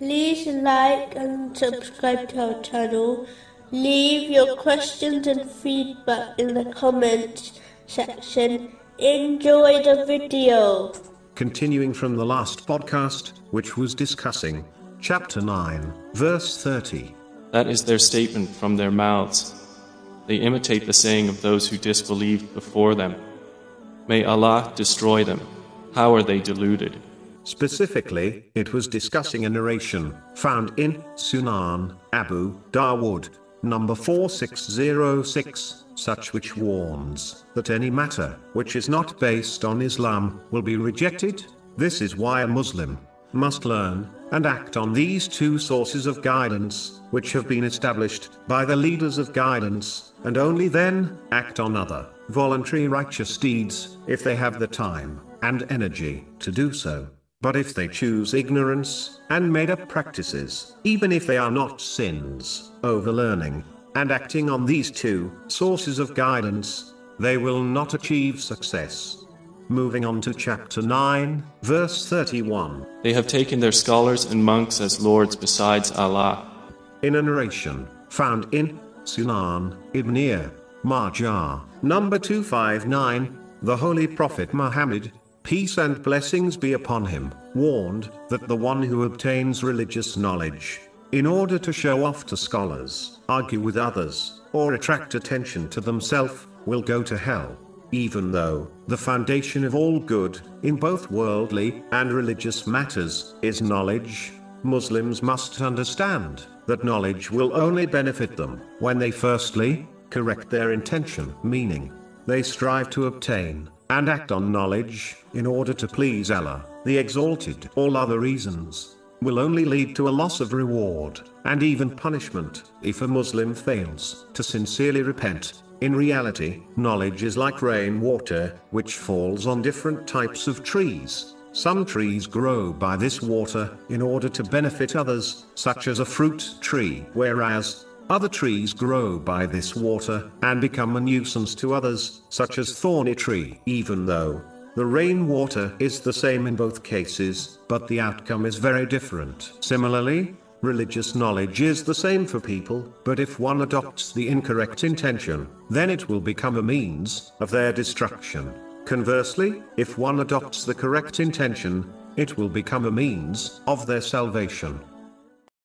like and subscribe to our channel. Leave your questions and feedback in the comments section. Enjoy the video. Continuing from the last podcast, which was discussing chapter 9, verse 30. That is their statement from their mouths. They imitate the saying of those who disbelieved before them. May Allah destroy them. How are they deluded? Specifically, it was discussing a narration found in Sunan Abu Dawood, number 4606, such which warns that any matter which is not based on Islam will be rejected. This is why a Muslim must learn and act on these two sources of guidance, which have been established by the leaders of guidance, and only then act on other voluntary righteous deeds if they have the time and energy to do so. But if they choose ignorance and made up practices, even if they are not sins, over learning and acting on these two sources of guidance, they will not achieve success. Moving on to chapter 9, verse 31. They have taken their scholars and monks as lords besides Allah. In a narration found in Sunan Ibn Majah, number 259, the Holy Prophet Muhammad, peace and blessings be upon him, warned that the one who obtains religious knowledge, in order to show off to scholars, argue with others, or attract attention to themselves, will go to hell. Even though the foundation of all good, in both worldly and religious matters, is knowledge, Muslims must understand that knowledge will only benefit them when they firstly correct their intention, meaning they strive to obtain and act on knowledge in order to please Allah, the Exalted. All other reasons will only lead to a loss of reward and even punishment if a Muslim fails to sincerely repent. In reality, knowledge is like rainwater, which falls on different types of trees. Some trees grow by this water in order to benefit others, such as a fruit tree, whereas other trees grow by this water and become a nuisance to others, such as thorny tree. Even though the rainwater is the same in both cases, but the outcome is very different. Similarly, religious knowledge is the same for people, but if one adopts the incorrect intention, then it will become a means of their destruction. Conversely, if one adopts the correct intention, it will become a means of their salvation.